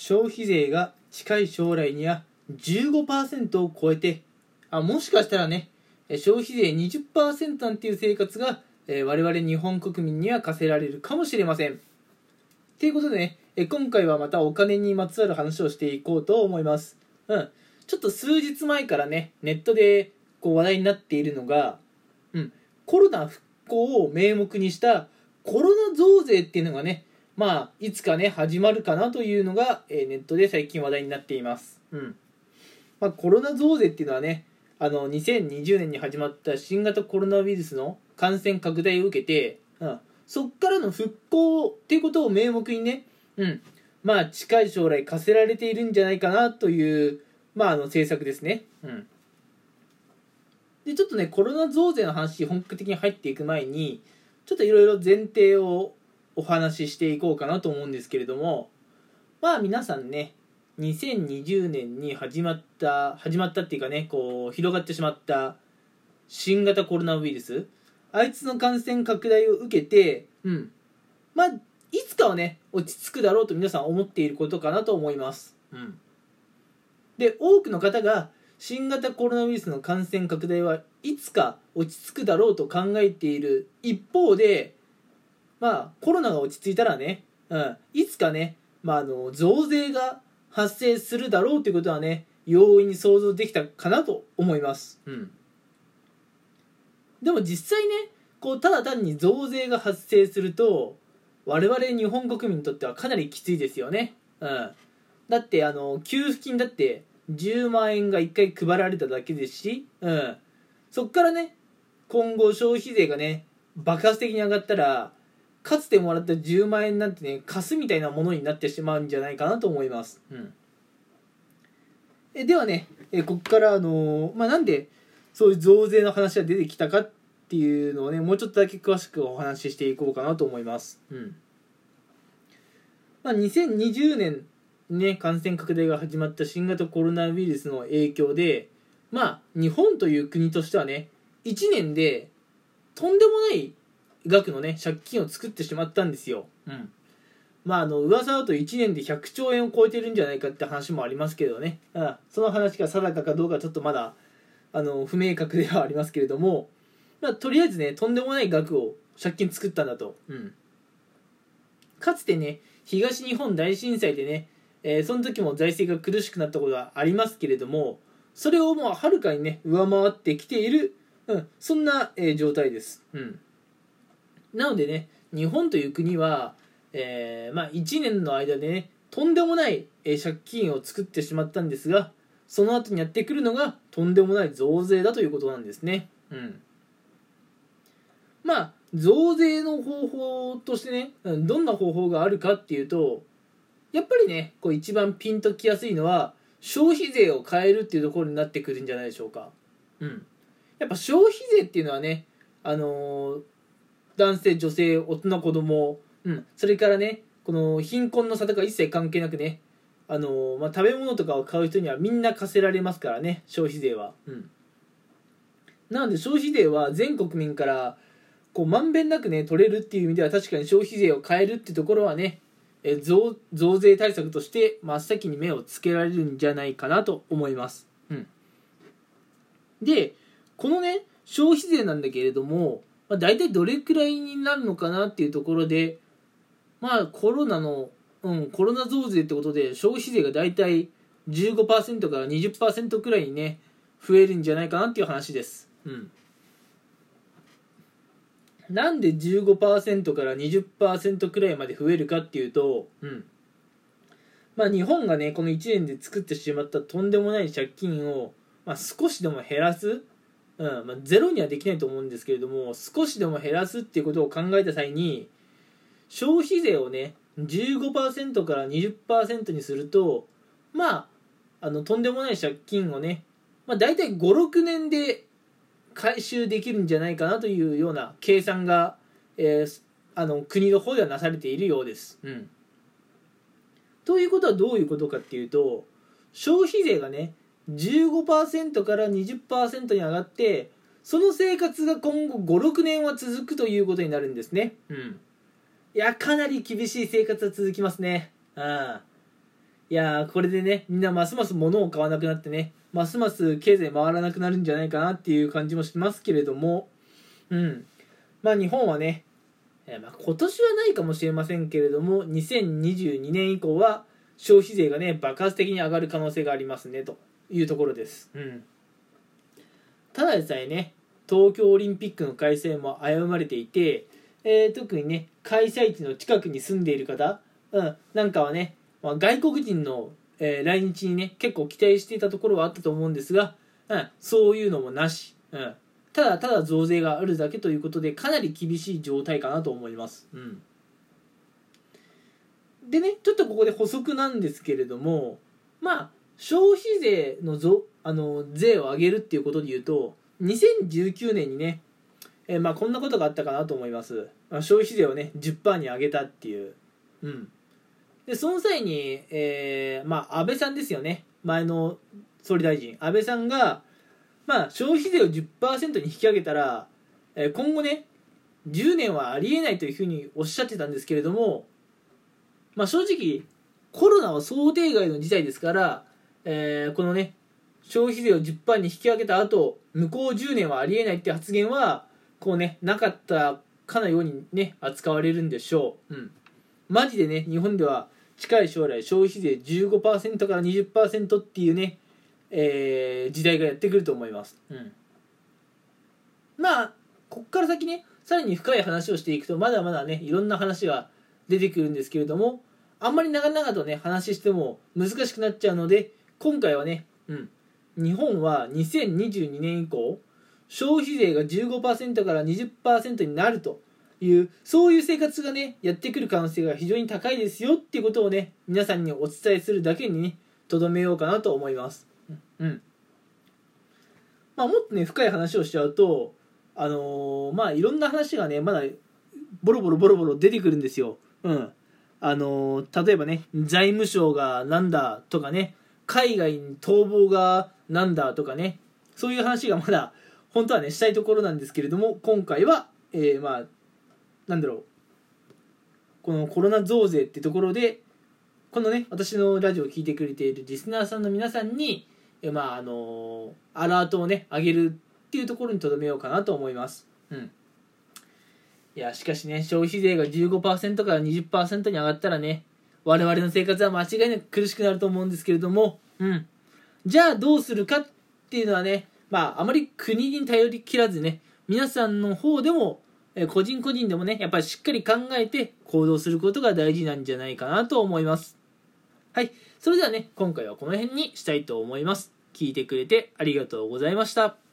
消費税が近い将来には15%を超えてあもしかしたらね消費税20%なんていう生活が、えー、我々日本国民には課せられるかもしれません。ということでね、え今回はまたお金にまつわる話をしていこうと思います。うん。ちょっと数日前からね、ネットでこう話題になっているのが、うん、コロナ復興を名目にしたコロナ増税っていうのがね、まあ、いつかね、始まるかなというのが、えー、ネットで最近話題になっています。うん。まあ、コロナ増税っていうのはね、あの2020年に始まった新型コロナウイルスの感染拡大を受けて、うん、そっからの復興っていうことを名目にね、うん、まあ近い将来課せられているんじゃないかなという、まあ、あの政策ですね。うん、でちょっとねコロナ増税の話本格的に入っていく前にちょっといろいろ前提をお話ししていこうかなと思うんですけれどもまあ皆さんね2020年に始まった始まったっていうかねこう広がってしまった新型コロナウイルスあいつの感染拡大を受けてうん。まあいつかはね落ち着くだろうと皆さん思っていることかなと思います。うん。で多くの方が新型コロナウイルスの感染拡大はいつか落ち着くだろうと考えている一方でまあコロナが落ち着いたらね、うん、いつかね、まあ、あの増税が発生するだろうということはね容易に想像できたかなと思います、うん、でも実際ねこうただ単に増税が発生すると我々日本国民にとってはかなりきついですよね、うん、だってあの給付金だって10万円が1回配られただけですし、うん、そっからね今後消費税がね爆発的に上がったらかつてもらった10万円なんてね貸すみたいなものになってしまうんじゃないかなと思います、うん、えではねえここからあのー、まあ、なんでそういう増税の話が出てきたかっていうのをねもうちょっとだけ詳しくお話ししていこうかなと思います、うん。まあ、2020年ね感染拡大が始まった新型コロナウイルスの影響でまあ日本という国としてはね1年でとんでもない額のね借金を作ってしまったんですよ、うん、まああの噂だと1年で100兆円を超えてるんじゃないかって話もありますけどね、うん、その話が定かかどうかちょっとまだあの不明確ではありますけれども、まあ、とりあえずねとんでもない額を借金作ったんだと、うん、かつてね東日本大震災でね、えー、その時も財政が苦しくなったことはありますけれどもそれをもうはるかにね上回ってきている、うん、そんな、えー、状態です、うんなのでね日本という国は、えー、まあ、1年の間でねとんでもない、借金を作ってしまったんですがその後にやってくるのがとんでもない増税だということなんですね。うん、まあ増税の方法としてねどんな方法があるかっていうとやっぱりねこう一番ピンときやすいのは消費税を変えるっていうところになってくるんじゃないでしょうか。うん、やっぱ消費税っていうのはねあのー、男性女性大人子供。うん。それからねこの貧困の差とか一切関係なくねあのまあ、食べ物とかを買う人にはみんな課せられますからね消費税は。うん。なので消費税は全国民からこうまんべんなくね取れるっていう意味では確かに消費税を変えるってところはねえ増増税対策として真っ先に目をつけられるんじゃないかなと思います、うん、でこのね消費税なんだけれどもまあ、大体どれくらいになるのかなっていうところで、まあコロナの、うん、コロナ増税ってことで消費税が大体15%から20%くらいにね、増えるんじゃないかなっていう話です。うん。なんで15%から20%くらいまで増えるかっていうと、うん。まあ日本がね、この1年で作ってしまったとんでもない借金を、まあ、少しでも減らすうんまあ、ゼロにはできないと思うんですけれども少しでも減らすっていうことを考えた際に消費税をね15%から20%にするとまああのとんでもない借金をね、まあ、大体56年で回収できるんじゃないかなというような計算が、えー、あの国の方ではなされているようです。うん、ということはどういうことかっていうと消費税がね15%から20%に上がってその生活が今後56年は続くということになるんですね。うん。いやかなり厳しい生活は続きますね。うんいやーこれでねみんなますます物を買わなくなってねますます経済回らなくなるんじゃないかなっていう感じもしますけれども。うん。まあ日本はね、えーまあ、今年はないかもしれませんけれども2022年以降は消費税がね爆発的に上がる可能性がありますねというところです、うん、ただでさえね東京オリンピックの開催も危ぶまれていて、えー特にね開催地の近くに住んでいる方、うん、なんかはね、まあ、外国人の、えー来日にね結構期待していたところはあったと思うんですが、うん、そういうのもなし、うん、ただただ増税があるだけということでかなり厳しい状態かなと思います、うん、でねちょっとここで補足なんですけれどもまあ消費税のぞあの税を上げるっていうことで言うと2019年にね、えーまあ、こんなことがあったかなと思います、まあ、消費税をね10%に上げたっていう。うん。でその際に、えーまあ、安倍さんですよね。前の総理大臣。安倍さんが、まあ、消費税を10%に引き上げたら、えー今後ね10年はありえないというふうにおっしゃってたんですけれども、まあ、正直コロナは想定外の事態ですから、えーこのね消費税を10%に引き上げた後向こう10年はありえないって発言はこうねなかったかのようにね扱われるんでしょう、うん、マジでね日本では近い将来消費税15%から20%っていうね、えー時代がやってくると思います、うん、まあこっから先ねさらに深い話をしていくとまだまだねいろんな話が出てくるんですけれどもあんまり長々とね話しても難しくなっちゃうので今回はね、うん、日本は2022年以降消費税が15%から20%になるというそういう生活がねやってくる可能性が非常に高いですよっていうことをね皆さんにお伝えするだけにねとどめようかなと思います。うん。まあもっとね深い話をしちゃうとあのーまあいろんな話がねまだボロボロボロボロ出てくるんですよ。うん。あのー例えばね財務省がなんだとかね海外に逃亡がなんだとかねそういう話がまだ本当はねしたいところなんですけれども今回は、えーまあなんだろう。このコロナ増税ってところでこのね私のラジオを聞いてくれているリスナーさんの皆さんに、えまああのアラートをね上げるっていうところにとどめようかなと思います。うん。いやしかしね消費税が15%から20%に上がったらね我々の生活は間違いなく苦しくなると思うんですけれども、うん、じゃあどうするかっていうのはね、まあ、あまり国に頼りきらずね皆さんの方でもえ個人個人でもねやっぱりしっかり考えて行動することが大事なんじゃないかなと思います。はい。それではね今回はこの辺にしたいと思います。聞いてくれてありがとうございました。